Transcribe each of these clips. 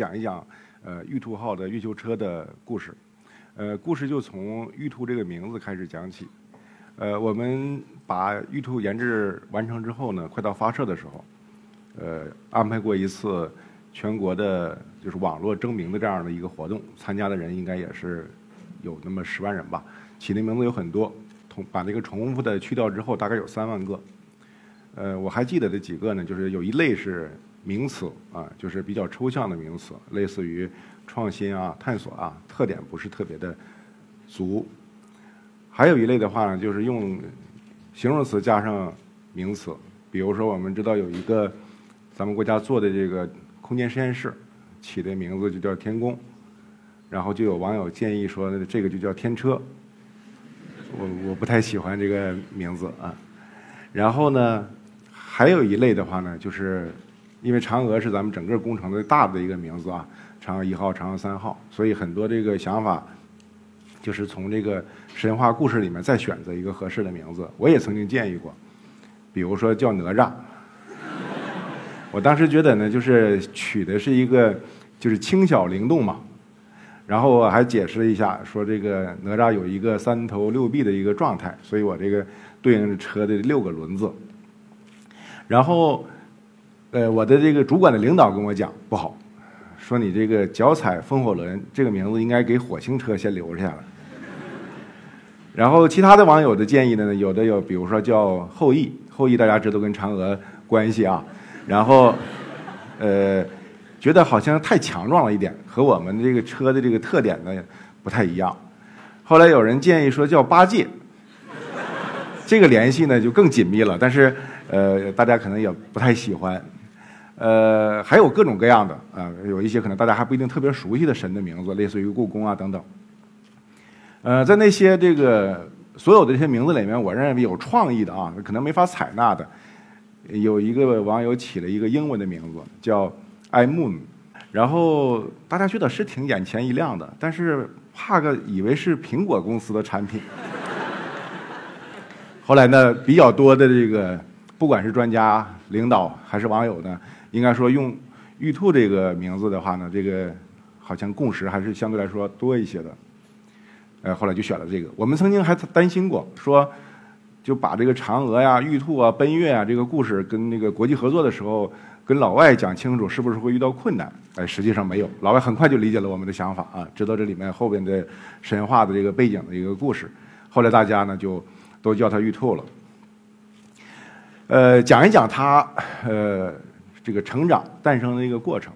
讲一讲呃玉兔号的月球车的故事。呃，故事就从玉兔这个名字开始讲起。呃，我们把玉兔研制完成之后呢，快到发射的时候，呃，安排过一次全国的就是网络征名的这样的一个活动，参加的人应该也是有那么十万人吧。起的名字有很多，同把那个重复的去掉之后，大概有三万个。呃，我还记得的几个呢，就是有一类是名词啊，就是比较抽象的名词，类似于创新啊、探索啊，特点不是特别的足。还有一类的话呢，就是用形容词加上名词，比如说我们知道有一个咱们国家做的这个空间实验室，起的名字就叫天宫，然后就有网友建议说，这个就叫天车。我我不太喜欢这个名字啊。然后呢，还有一类的话呢，就是因为嫦娥是咱们整个工程的大的一个名字啊，嫦娥一号、嫦娥三号，所以很多这个想法就是从这个神话故事里面再选择一个合适的名字。我也曾经建议过，比如说叫哪吒。我当时觉得呢，就是取的是一个就是轻巧灵动嘛。然后我还解释了一下，说这个哪吒有一个三头六臂的一个状态，所以我这个对应着车的六个轮子。然后，呃，我的这个主管的领导跟我讲不好，说你这个脚踩风火轮这个名字应该给火星车先留下来。然后其他的网友的建议呢，有的有，比如说叫后羿，后羿大家知道跟嫦娥关系啊。然后，呃。觉得好像太强壮了一点，和我们这个车的这个特点呢不太一样。后来有人建议说叫八戒，这个联系呢就更紧密了。但是呃，大家可能也不太喜欢。呃，还有各种各样的啊，有一些可能大家还不一定特别熟悉的神的名字，类似于故宫啊等等。呃，在那些这个所有的这些名字里面，我认为有创意的啊，可能没法采纳的，有一个网友起了一个英文的名字叫。iMoon，然后大家觉得是挺眼前一亮的，但是怕个以为是苹果公司的产品。后来呢，比较多的这个，不管是专家、领导还是网友呢，应该说用玉兔这个名字的话呢，这个好像共识还是相对来说多一些的。呃，后来就选了这个。我们曾经还担心过，说就把这个嫦娥呀、玉兔啊、奔月啊这个故事跟那个国际合作的时候。跟老外讲清楚是不是会遇到困难？哎，实际上没有，老外很快就理解了我们的想法啊，知道这里面后边的神话的这个背景的一个故事。后来大家呢就都叫他玉兔了。呃，讲一讲他呃这个成长诞生的一个过程。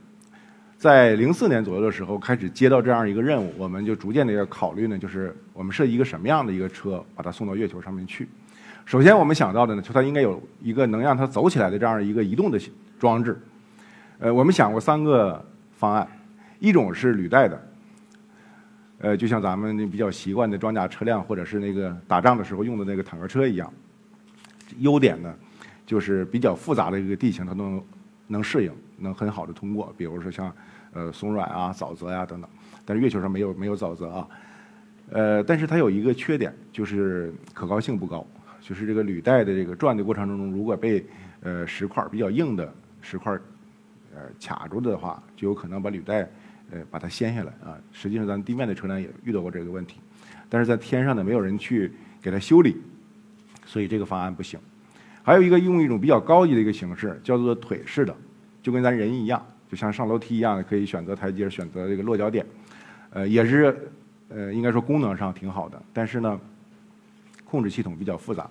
在零四年左右的时候开始接到这样一个任务，我们就逐渐的要考虑呢，就是我们设计一个什么样的一个车，把它送到月球上面去。首先我们想到的呢，就它应该有一个能让它走起来的这样一个移动的。装置，呃，我们想过三个方案，一种是履带的，呃，就像咱们比较习惯的装甲车辆或者是那个打仗的时候用的那个坦克车一样。优点呢，就是比较复杂的一个地形它都能能适应，能很好的通过，比如说像呃松软啊、沼泽呀等等。但是月球上没有没有沼泽啊，呃，但是它有一个缺点，就是可靠性不高，就是这个履带的这个转的过程当中，如果被呃石块比较硬的。石块呃卡住的话，就有可能把履带呃把它掀下来啊。实际上，咱地面的车辆也遇到过这个问题，但是在天上呢，没有人去给它修理，所以这个方案不行。还有一个用一种比较高级的一个形式，叫做腿式的，就跟咱人一样，就像上楼梯一样的，可以选择台阶，选择这个落脚点，呃，也是呃应该说功能上挺好的，但是呢，控制系统比较复杂。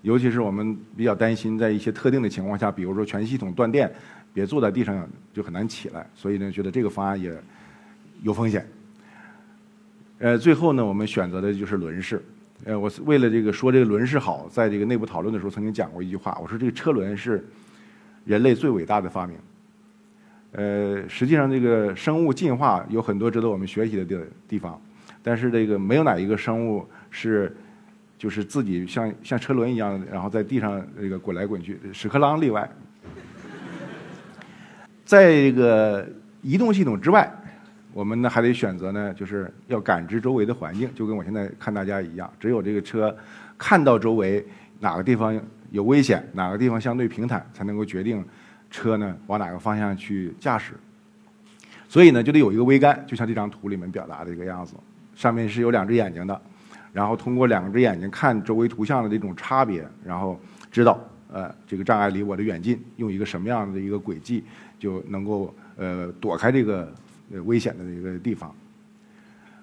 尤其是我们比较担心，在一些特定的情况下，比如说全系统断电，别坐在地上就很难起来，所以呢，觉得这个方案也有风险。呃，最后呢，我们选择的就是轮式。呃，我是为了这个说这个轮式好，在这个内部讨论的时候曾经讲过一句话，我说这个车轮是人类最伟大的发明。呃，实际上这个生物进化有很多值得我们学习的地地方，但是这个没有哪一个生物是。就是自己像像车轮一样，然后在地上这个滚来滚去，屎壳郎例外。在这个移动系统之外，我们呢还得选择呢，就是要感知周围的环境，就跟我现在看大家一样，只有这个车看到周围哪个地方有危险，哪个地方相对平坦，才能够决定车呢往哪个方向去驾驶。所以呢，就得有一个桅杆，就像这张图里面表达的这个样子，上面是有两只眼睛的，然后通过两只眼睛看周围图像的这种差别，然后知道呃这个障碍离我的远近，用一个什么样的一个轨迹就能够呃躲开这个危险的一个地方。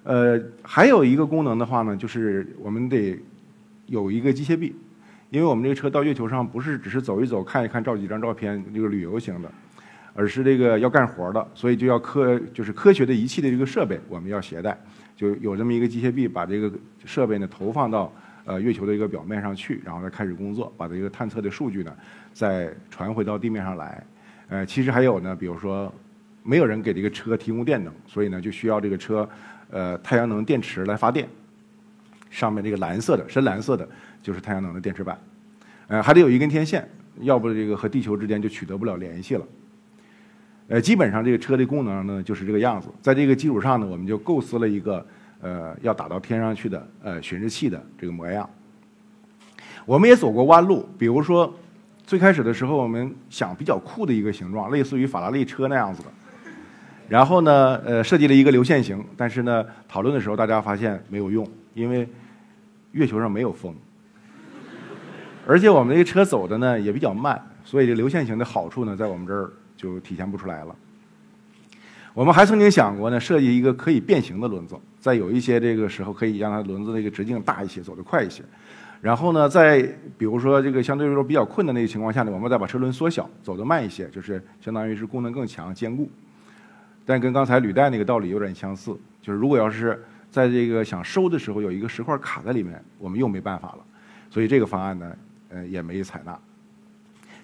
呃，还有一个功能的话呢，就是我们得有一个机械臂，因为我们这个车到月球上不是只是走一走、看一看、照几张照片这个旅游型的，而是这个要干活的，所以就要科就是科学的仪器的这个设备我们要携带，就有这么一个机械臂，把这个设备呢投放到呃月球的一个表面上去，然后再开始工作，把这个探测的数据呢再传回到地面上来。呃，其实还有呢，比如说没有人给这个车提供电能，所以呢就需要这个车。呃，太阳能电池来发电，上面这个蓝色的、深蓝色的，就是太阳能的电池板。呃，还得有一根天线，要不这个和地球之间就取得不了联系了。呃，基本上这个车的功能呢就是这个样子。在这个基础上呢，我们就构思了一个呃要打到天上去的呃巡视器的这个模样。我们也走过弯路，比如说最开始的时候，我们想比较酷的一个形状，类似于法拉利车那样子的。然后呢，呃，设计了一个流线型，但是呢，讨论的时候大家发现没有用，因为月球上没有风，而且我们这个车走的呢也比较慢，所以这流线型的好处呢，在我们这儿就体现不出来了。我们还曾经想过呢，设计一个可以变形的轮子，在有一些这个时候可以让它轮子这个直径大一些，走得快一些。然后呢，在比如说这个相对来说比较困难的一个情况下呢，我们再把车轮缩小，走得慢一些，就是相当于是功能更强、坚固。但跟刚才履带那个道理有点相似，就是如果要是在这个想收的时候有一个石块卡在里面，我们又没办法了，所以这个方案呢，呃，也没采纳。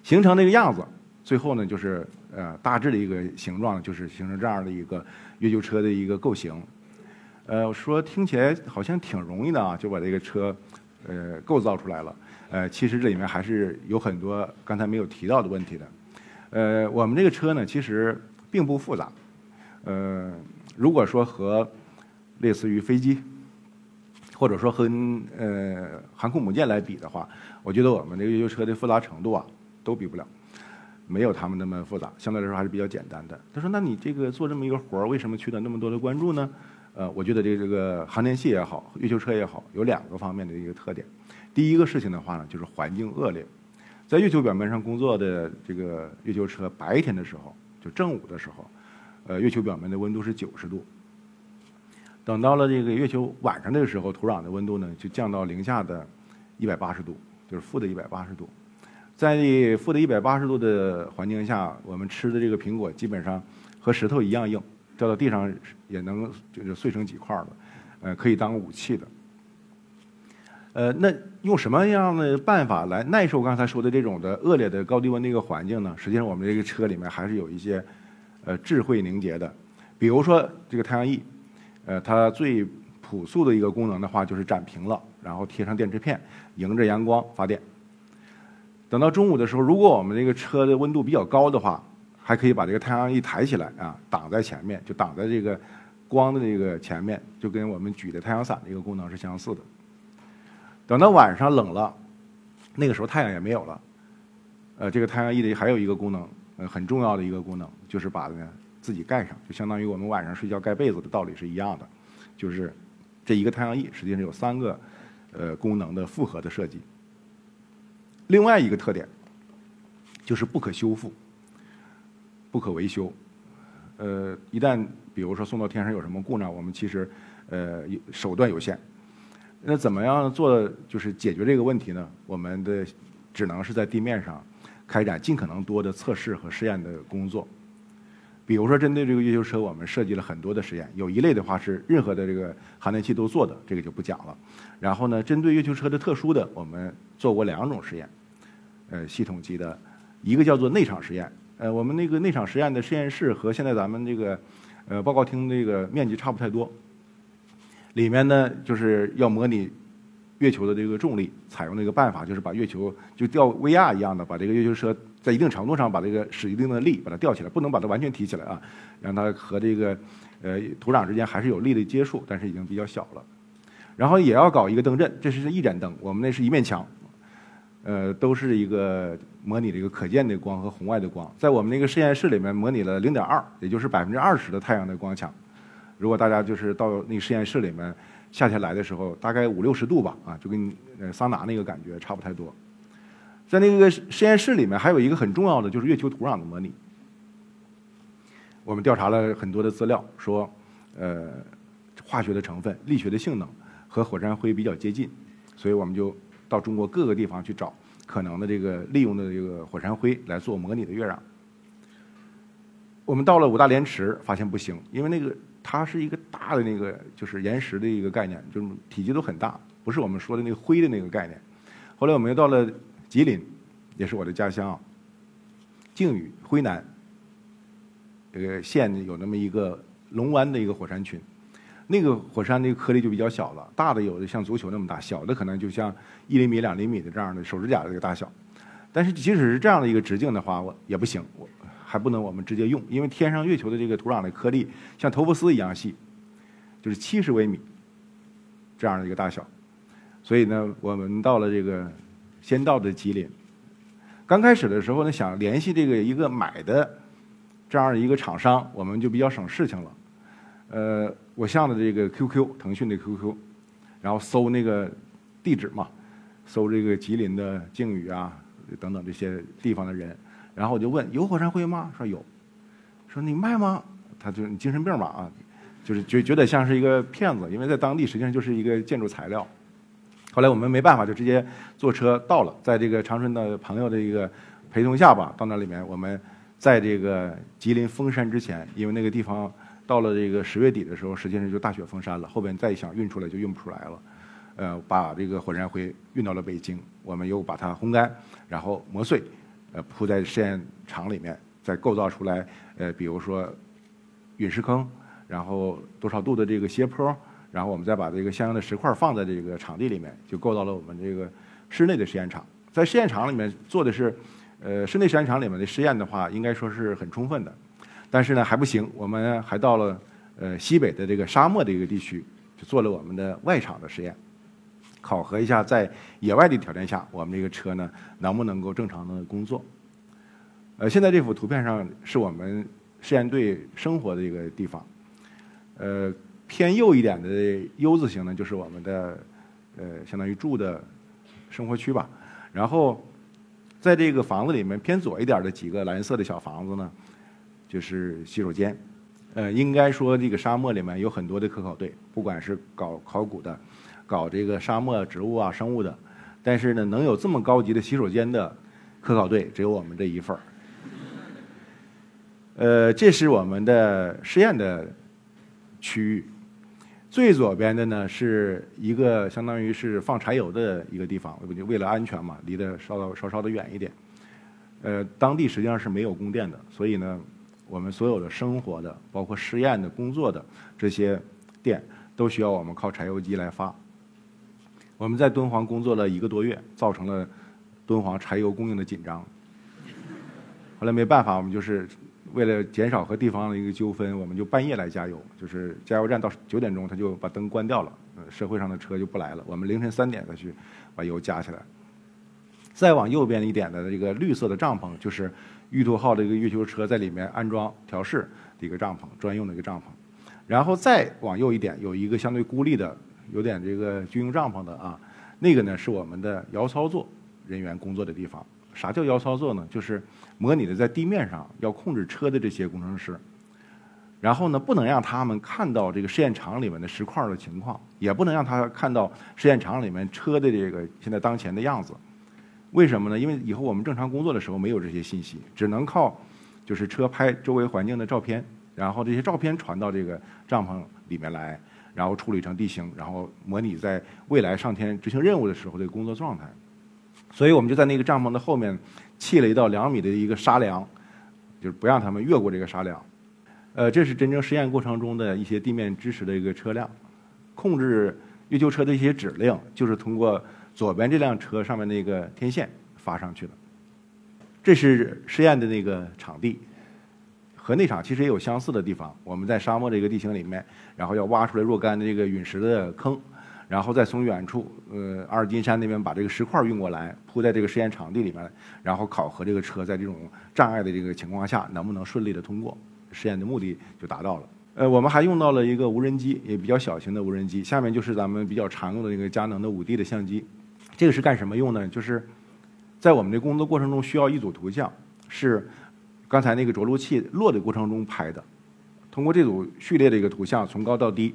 形成那个样子，最后呢，就是呃大致的一个形状，就是形成这样的一个月球车的一个构型。呃，说听起来好像挺容易的啊，就把这个车呃构造出来了。呃，其实这里面还是有很多刚才没有提到的问题的。呃，我们这个车呢，其实并不复杂。呃，如果说和类似于飞机，或者说和呃航空母舰来比的话，我觉得我们这个月球车的复杂程度啊，都比不了，没有他们那么复杂，相对来说还是比较简单的。他说：“那你这个做这么一个活儿，为什么取得那么多的关注呢？”呃，我觉得这这个航天器也好，月球车也好，有两个方面的一个特点。第一个事情的话呢，就是环境恶劣，在月球表面上工作的这个月球车，白天的时候，就正午的时候。呃，月球表面的温度是九十度。等到了这个月球晚上的时候，土壤的温度呢就降到零下的一百八十度，就是负的一百八十度。在负的一百八十度的环境下，我们吃的这个苹果基本上和石头一样硬，掉到地上也能就是碎成几块了，呃，可以当武器的。呃，那用什么样的办法来耐受刚才说的这种的恶劣的高低温的一个环境呢？实际上，我们这个车里面还是有一些。呃，智慧凝结的，比如说这个太阳翼，呃，它最朴素的一个功能的话就是展平了，然后贴上电池片，迎着阳光发电。等到中午的时候，如果我们这个车的温度比较高的话，还可以把这个太阳翼抬起来啊，挡在前面，就挡在这个光的这个前面，就跟我们举的太阳伞的一个功能是相似的。等到晚上冷了，那个时候太阳也没有了，呃，这个太阳翼的还有一个功能。呃，很重要的一个功能就是把呢自己盖上，就相当于我们晚上睡觉盖被子的道理是一样的，就是这一个太阳翼实际上有三个呃功能的复合的设计。另外一个特点就是不可修复、不可维修。呃，一旦比如说送到天上有什么故障，我们其实呃手段有限。那怎么样做就是解决这个问题呢？我们的只能是在地面上。开展尽可能多的测试和试验的工作，比如说针对这个月球车，我们设计了很多的实验。有一类的话是任何的这个航天器都做的，这个就不讲了。然后呢，针对月球车的特殊的，我们做过两种实验，呃，系统级的，一个叫做内场实验。呃，我们那个内场实验的实验室和现在咱们这个呃报告厅这个面积差不太多，里面呢就是要模拟。月球的这个重力，采用的一个办法就是把月球就吊 VR 一样的，把这个月球车在一定程度上把这个使一定的力把它吊起来，不能把它完全提起来啊，让它和这个呃土壤之间还是有力的接触，但是已经比较小了。然后也要搞一个灯阵，这是一盏灯，我们那是一面墙，呃，都是一个模拟这个可见的光和红外的光。在我们那个实验室里面模拟了零点二，也就是百分之二十的太阳的光强。如果大家就是到那个实验室里面，夏天来的时候，大概五六十度吧，啊，就跟呃桑拿那个感觉差不太多。在那个实验室里面，还有一个很重要的就是月球土壤的模拟。我们调查了很多的资料，说，呃，化学的成分、力学的性能和火山灰比较接近，所以我们就到中国各个地方去找可能的这个利用的这个火山灰来做模拟的月壤。我们到了五大连池，发现不行，因为那个它是一个大的那个就是岩石的一个概念，就是体积都很大，不是我们说的那个灰的那个概念。后来我们又到了吉林，也是我的家乡，靖宇、辉南。这个县有那么一个龙湾的一个火山群，那个火山那个颗粒就比较小了，大的有的像足球那么大，小的可能就像一厘米、两厘米的这样的手指甲的这个大小。但是即使是这样的一个直径的话，我也不行，我还不能我们直接用，因为天上月球的这个土壤的颗粒像头发丝一样细，就是七十微米这样的一个大小。所以呢，我们到了这个先到的吉林，刚开始的时候呢，想联系这个一个买的。这样的一个厂商，我们就比较省事情了。呃，我上的这个 QQ，腾讯的 QQ，然后搜那个地址嘛，搜这个吉林的靖宇啊等等这些地方的人，然后我就问有火山灰吗？说有。说你卖吗？他就你精神病吧啊，就是觉觉得像是一个骗子，因为在当地实际上就是一个建筑材料。后来我们没办法，就直接坐车到了，在这个长春的朋友的一个陪同下吧，到那里面我们。在这个吉林封山之前，因为那个地方到了这个十月底的时候，实际上就大雪封山了。后边再想运出来就运不出来了。呃，把这个火山灰运到了北京，我们又把它烘干，然后磨碎，呃，铺在实验场里面，再构造出来。呃，比如说陨石坑，然后多少度的这个斜坡，然后我们再把这个相应的石块放在这个场地里面，就构造了我们这个室内的实验场。在实验场里面做的是。呃，室内实验场里面的实验的话，应该说是很充分的，但是呢还不行，我们还到了呃西北的这个沙漠的一个地区，就做了我们的外场的实验，考核一下在野外的条件下，我们这个车呢能不能够正常的工作。呃，现在这幅图片上是我们试验队生活的一个地方，呃，偏右一点的 U 字形呢，就是我们的呃相当于住的生活区吧，然后。在这个房子里面偏左一点的几个蓝色的小房子呢，就是洗手间。呃，应该说这个沙漠里面有很多的科考队，不管是搞考古的，搞这个沙漠植物啊、生物的，但是呢，能有这么高级的洗手间的科考队，只有我们这一份儿。呃，这是我们的实验的区域。最左边的呢是一个相当于是放柴油的一个地方，为了安全嘛，离得稍稍稍稍的远一点。呃，当地实际上是没有供电的，所以呢，我们所有的生活的、包括试验的、工作的这些电，都需要我们靠柴油机来发。我们在敦煌工作了一个多月，造成了敦煌柴油供应的紧张。后来没办法，我们就是。为了减少和地方的一个纠纷，我们就半夜来加油，就是加油站到九点钟他就把灯关掉了，社会上的车就不来了。我们凌晨三点再去把油加起来。再往右边一点的这个绿色的帐篷，就是玉兔号的一个月球车在里面安装调试的一个帐篷，专用的一个帐篷。然后再往右一点，有一个相对孤立的、有点这个军用帐篷的啊，那个呢是我们的遥操作人员工作的地方。啥叫遥操作呢？就是模拟的在地面上要控制车的这些工程师，然后呢，不能让他们看到这个试验场里面的石块的情况，也不能让他看到试验场里面车的这个现在当前的样子。为什么呢？因为以后我们正常工作的时候没有这些信息，只能靠就是车拍周围环境的照片，然后这些照片传到这个帐篷里面来，然后处理成地形，然后模拟在未来上天执行任务的时候的工作状态。所以我们就在那个帐篷的后面砌了一道两米的一个沙梁，就是不让他们越过这个沙梁。呃，这是真正实验过程中的一些地面支持的一个车辆，控制月球车的一些指令，就是通过左边这辆车上面那个天线发上去的。这是试验的那个场地，和那场其实也有相似的地方。我们在沙漠这个地形里面，然后要挖出来若干的这个陨石的坑，然后再从远处，呃，阿尔金山那边把这个石块运过来，铺在这个实验场地里面，然后考核这个车在这种障碍的这个情况下能不能顺利的通过，实验的目的就达到了。呃，我们还用到了一个无人机，也比较小型的无人机。下面就是咱们比较常用的那个佳能的五 D 的相机，这个是干什么用呢？就是在我们的工作过程中需要一组图像，是刚才那个着陆器落的过程中拍的。通过这组序列的一个图像，从高到低。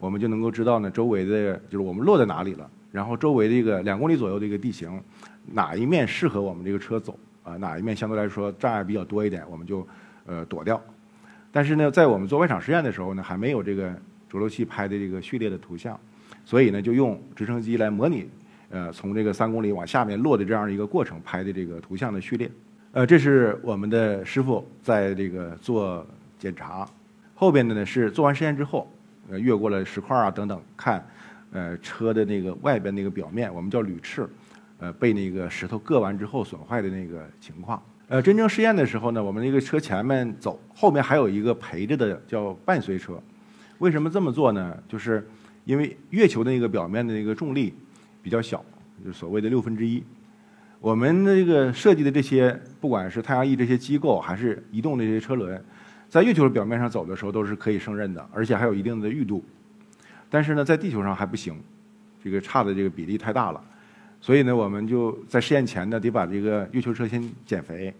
我们就能够知道呢，周围的就是我们落在哪里了，然后周围的一个两公里左右的一个地形，哪一面适合我们这个车走啊？哪一面相对来说障碍比较多一点，我们就呃躲掉。但是呢，在我们做外场实验的时候呢，还没有这个着陆器拍的这个序列的图像，所以呢，就用直升机来模拟呃从这个三公里往下面落的这样一个过程拍的这个图像的序列。呃，这是我们的师傅在这个做检查，后边的呢是做完实验之后。呃，越过了石块啊等等，看，呃，车的那个外边那个表面，我们叫铝翅，呃，被那个石头硌完之后损坏的那个情况。呃，真正试验的时候呢，我们那个车前面走，后面还有一个陪着的叫伴随车。为什么这么做呢？就是因为月球的那个表面的那个重力比较小，就所谓的六分之一。我们的这个设计的这些，不管是太阳翼这些机构，还是移动的这些车轮。在月球的表面上走的时候都是可以胜任的，而且还有一定的裕度。但是呢，在地球上还不行，这个差的这个比例太大了。所以呢，我们就在试验前呢，得把这个月球车先减肥，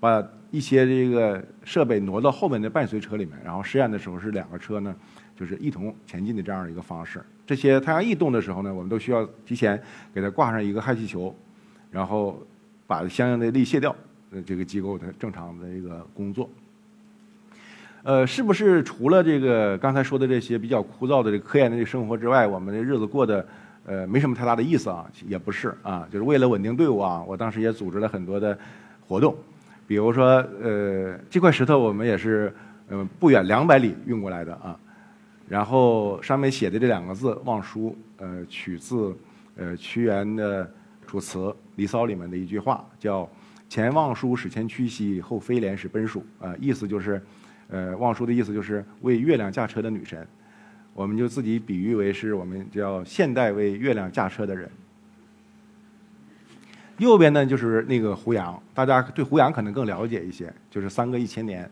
把一些这个设备挪到后面的伴随车里面，然后试验的时候是两个车呢，就是一同前进的这样一个方式。这些太阳翼动的时候呢，我们都需要提前给它挂上一个氦气球，然后把相应的力卸掉，呃，这个机构的正常的一个工作。呃，是不是除了这个刚才说的这些比较枯燥的这科研的这生活之外，我们的日子过得呃没什么太大的意思啊？也不是啊，就是为了稳定队伍啊，我当时也组织了很多的活动，比如说呃这块石头我们也是呃不远两百里运过来的啊，然后上面写的这两个字“望舒”，呃取自呃屈原的《楚辞·离骚》里面的一句话，叫“前望舒使前驱兮，后飞廉使奔属”，啊，意思就是。呃，望舒的意思就是为月亮驾车的女神，我们就自己比喻为是我们叫现代为月亮驾车的人。右边呢就是那个胡杨，大家对胡杨可能更了解一些，就是三个一千年，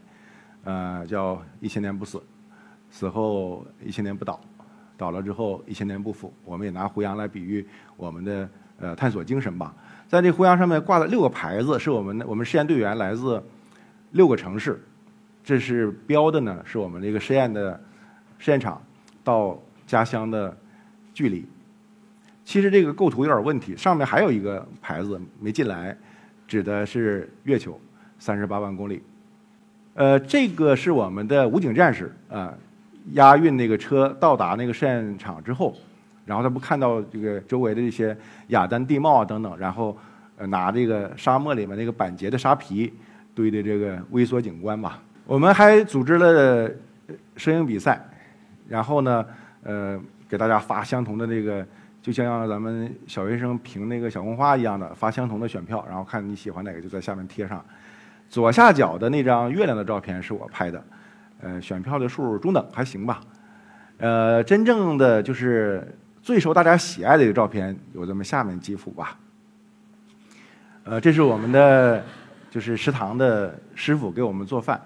呃，叫一千年不死，死后一千年不倒，倒了之后一千年不腐。我们也拿胡杨来比喻我们的呃探索精神吧。在这胡杨上面挂了六个牌子，是我们的我们实验队员来自六个城市。这是标的呢，是我们这个实验的试验场到家乡的距离。其实这个构图有点问题，上面还有一个牌子没进来，指的是月球三十八万公里。呃，这个是我们的武警战士啊，押运那个车到达那个试验场之后，然后他不看到这个周围的这些雅丹地貌啊等等，然后呃拿这个沙漠里面那个板结的沙皮堆的这个微缩景观吧。我们还组织了摄影比赛，然后呢，呃，给大家发相同的那个，就像咱们小学生评那个小红花一样的，发相同的选票，然后看你喜欢哪个就在下面贴上。左下角的那张月亮的照片是我拍的，呃，选票的数中等，还行吧。呃，真正的就是最受大家喜爱的一个照片，有这么下面几幅吧。呃，这是我们的就是食堂的师傅给我们做饭。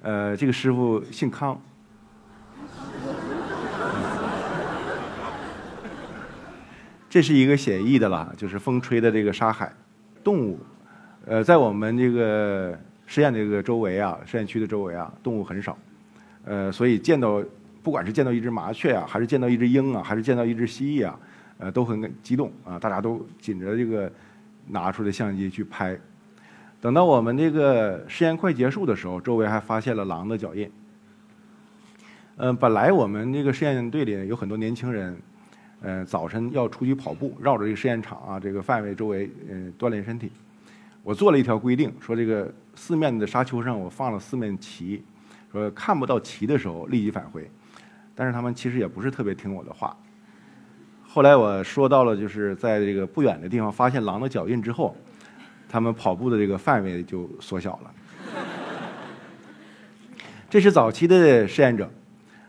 呃，这个师傅姓康。这是一个写意的了，就是风吹的这个沙海动物。呃，在我们这个实验这个周围啊，实验区的周围啊，动物很少。呃，所以见到不管是见到一只麻雀啊，还是见到一只鹰啊，还是见到一只蜥蜴啊，呃，都很激动啊，大家都紧着这个拿出来相机去拍。等到我们这个实验快结束的时候，周围还发现了狼的脚印。嗯，本来我们这个实验队里有很多年轻人，呃，早晨要出去跑步，绕着这个实验场啊这个范围周围，嗯，锻炼身体。我做了一条规定，说这个四面的沙丘上我放了四面旗，说看不到旗的时候立即返回。但是他们其实也不是特别听我的话。后来我说到了，就是在这个不远的地方发现狼的脚印之后。他们跑步的这个范围就缩小了。这是早期的实验者，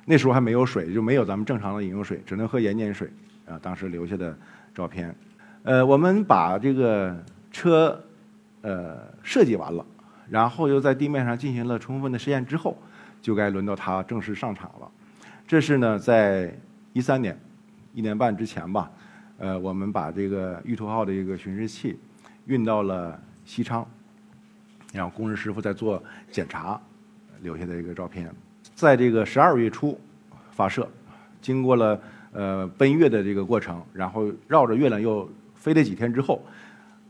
那时候还没有水，就没有咱们正常的饮用水，只能喝盐碱水。啊，当时留下的照片。呃，我们把这个车呃设计完了，然后又在地面上进行了充分的实验之后，就该轮到它正式上场了。这是呢，在一三年一年半之前吧，呃，我们把这个玉兔号的一个巡视器运到了西昌，然后工人师傅在做检查留下的一个照片。在这个十二月初发射，经过了呃奔月的这个过程，然后绕着月亮又飞了几天之后，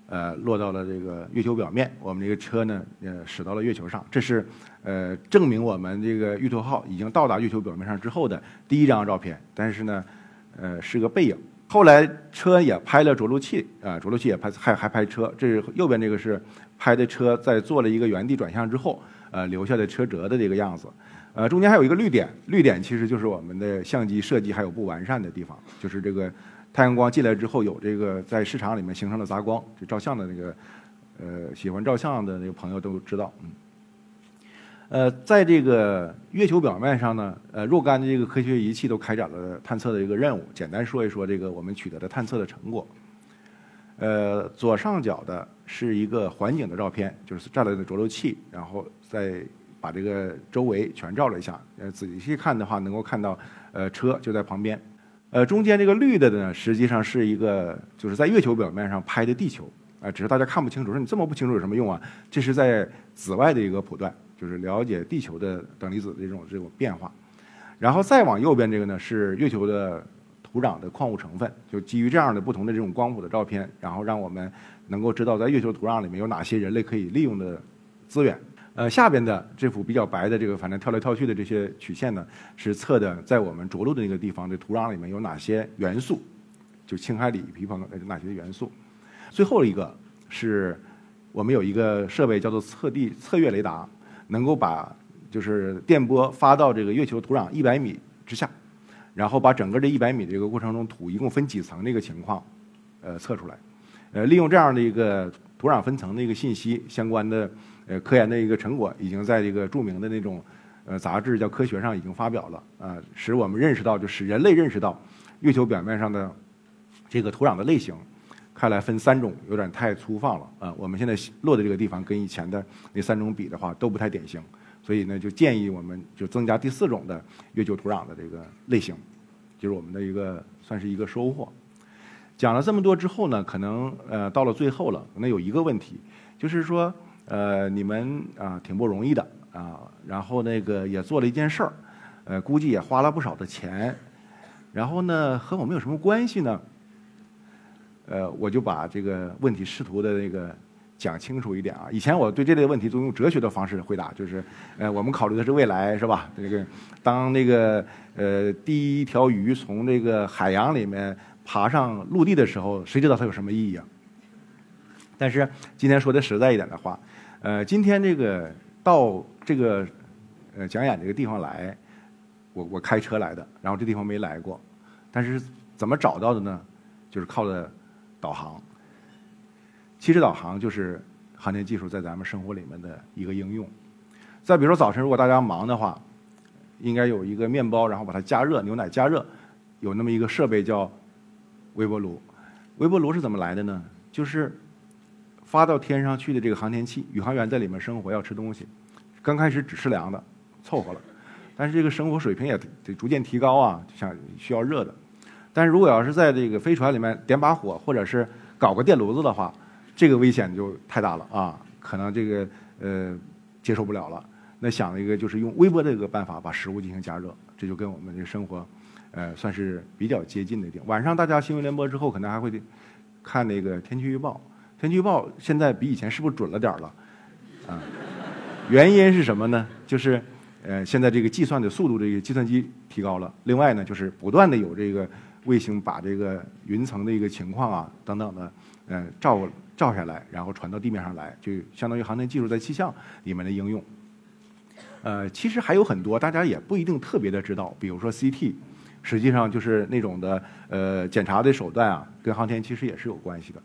呃，落到了这个月球表面。我们这个车呢，呃，驶到了月球上。这是呃证明我们这个玉兔号已经到达月球表面上之后的第一张照片。但是呢，呃，是个背影。后来车也拍了着陆器啊，着陆器也拍，还还拍车。这是右边这个是拍的车在做了一个原地转向之后，呃，留下的车辙的这个样子。呃，中间还有一个绿点，绿点其实就是我们的相机设计还有不完善的地方，就是这个太阳光进来之后有这个在市场里面形成了杂光，就照相的那个呃喜欢照相的那个朋友都知道，嗯。呃，在这个月球表面上呢，呃，若干的这个科学仪器都开展了探测的一个任务。简单说一说这个我们取得的探测的成果。呃，左上角的是一个环景的照片，就是站了的着陆器，然后再。把这个周围全照了一下，呃，仔细看的话，能够看到，呃，车就在旁边，呃，中间这个绿的呢，实际上是一个就是在月球表面上拍的地球，啊，只是大家看不清楚，说你这么不清楚有什么用啊？这是在紫外的一个谱段，就是了解地球的等离子的这种这种变化，然后再往右边这个呢是月球的土壤的矿物成分，就基于这样的不同的这种光谱的照片，然后让我们能够知道在月球土壤里面有哪些人类可以利用的资源。呃，下边的这幅比较白的这个，反正跳来跳去的这些曲线呢，是测的在我们着陆的那个地方的土壤里面有哪些元素，就氢、氦、锂、铍、硼哪些元素。最后一个是我们有一个设备叫做测地测月雷达，能够把就是电波发到这个月球土壤一百米之下，然后把整个这一百米这个过程中土一共分几层这个情况，呃，测出来。呃，利用这样的一个土壤分层的一个信息相关的。呃，科研的一个成果已经在这个著名的那种呃杂志叫《科学》上已经发表了啊，使我们认识到，就使人类认识到月球表面上的这个土壤的类型，看来分三种有点太粗放了啊。我们现在落的这个地方跟以前的那三种比的话都不太典型，所以呢就建议我们就增加第四种的月球土壤的这个类型，就是我们的一个算是一个收获。讲了这么多之后呢，可能呃到了最后了，可能有一个问题，就是说。呃，你们啊挺不容易的啊，然后那个也做了一件事儿，呃，估计也花了不少的钱，然后呢和我们有什么关系呢？呃，我就把这个问题试图的那个讲清楚一点啊。以前我对这类问题都用哲学的方式回答，就是呃，我们考虑的是未来是吧？这个当那个呃第一条鱼从这个海洋里面爬上陆地的时候，谁知道它有什么意义啊？但是今天说的实在一点的话。呃，今天这个到这个呃讲演这个地方来，我我开车来的，然后这地方没来过，但是怎么找到的呢？就是靠的导航。其实导航就是航天技术在咱们生活里面的一个应用。再比如说早晨如果大家忙的话，应该有一个面包，然后把它加热，牛奶加热，有那么一个设备叫微波炉。微波炉是怎么来的呢？就是。发到天上去的这个航天器，宇航员在里面生活要吃东西，刚开始只吃凉的，凑合了，但是这个生活水平也得逐渐提高啊，就像需要热的。但是如果要是在这个飞船里面点把火，或者是搞个电炉子的话，这个危险就太大了啊，可能这个呃接受不了了。那想了一个就是用微波这个办法把食物进行加热，这就跟我们这生活呃算是比较接近的地方。晚上大家新闻联播之后，可能还会看那个天气预报。天气预报现在比以前是不是准了点儿了？啊，原因是什么呢？就是呃，现在这个计算的速度，这个计算机提高了。另外呢，就是不断的有这个卫星把这个云层的一个情况啊等等的，呃，照照下来，然后传到地面上来，就相当于航天技术在气象里面的应用。呃，其实还有很多大家也不一定特别的知道，比如说 CT，实际上就是那种的呃检查的手段啊，跟航天其实也是有关系的。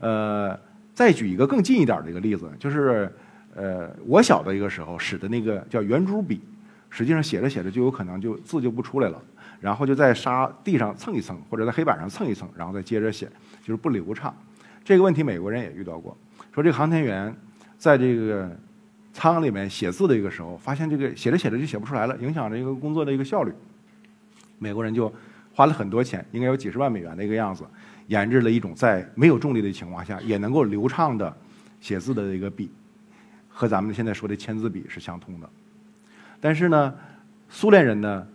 呃，再举一个更近一点的一个例子，就是呃，我小的一个时候使的那个叫圆珠笔，实际上写着写着就有可能就字就不出来了，然后就在沙地上蹭一蹭，或者在黑板上蹭一蹭，然后再接着写，就是不流畅。这个问题美国人也遇到过，说这个航天员在这个舱里面写字的一个时候，发现这个写着写着就写不出来了，影响着一个工作的一个效率。美国人就花了很多钱，应该有几十万美元的一个样子，研制了一种在没有重力的情况下也能够流畅的写字的一个笔，和咱们现在说的签字笔是相通的。但是呢，苏联人呢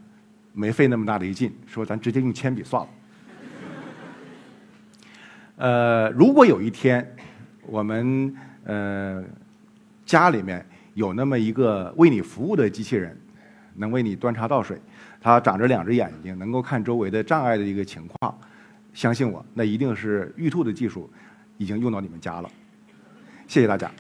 没费那么大的一劲，说咱直接用铅笔算了。呃，如果有一天我们呃家里面有那么一个为你服务的机器人，能为你端茶倒水。它长着两只眼睛，能够看周围的障碍的一个情况。相信我，那一定是玉兔的技术已经用到你们家了。谢谢大家。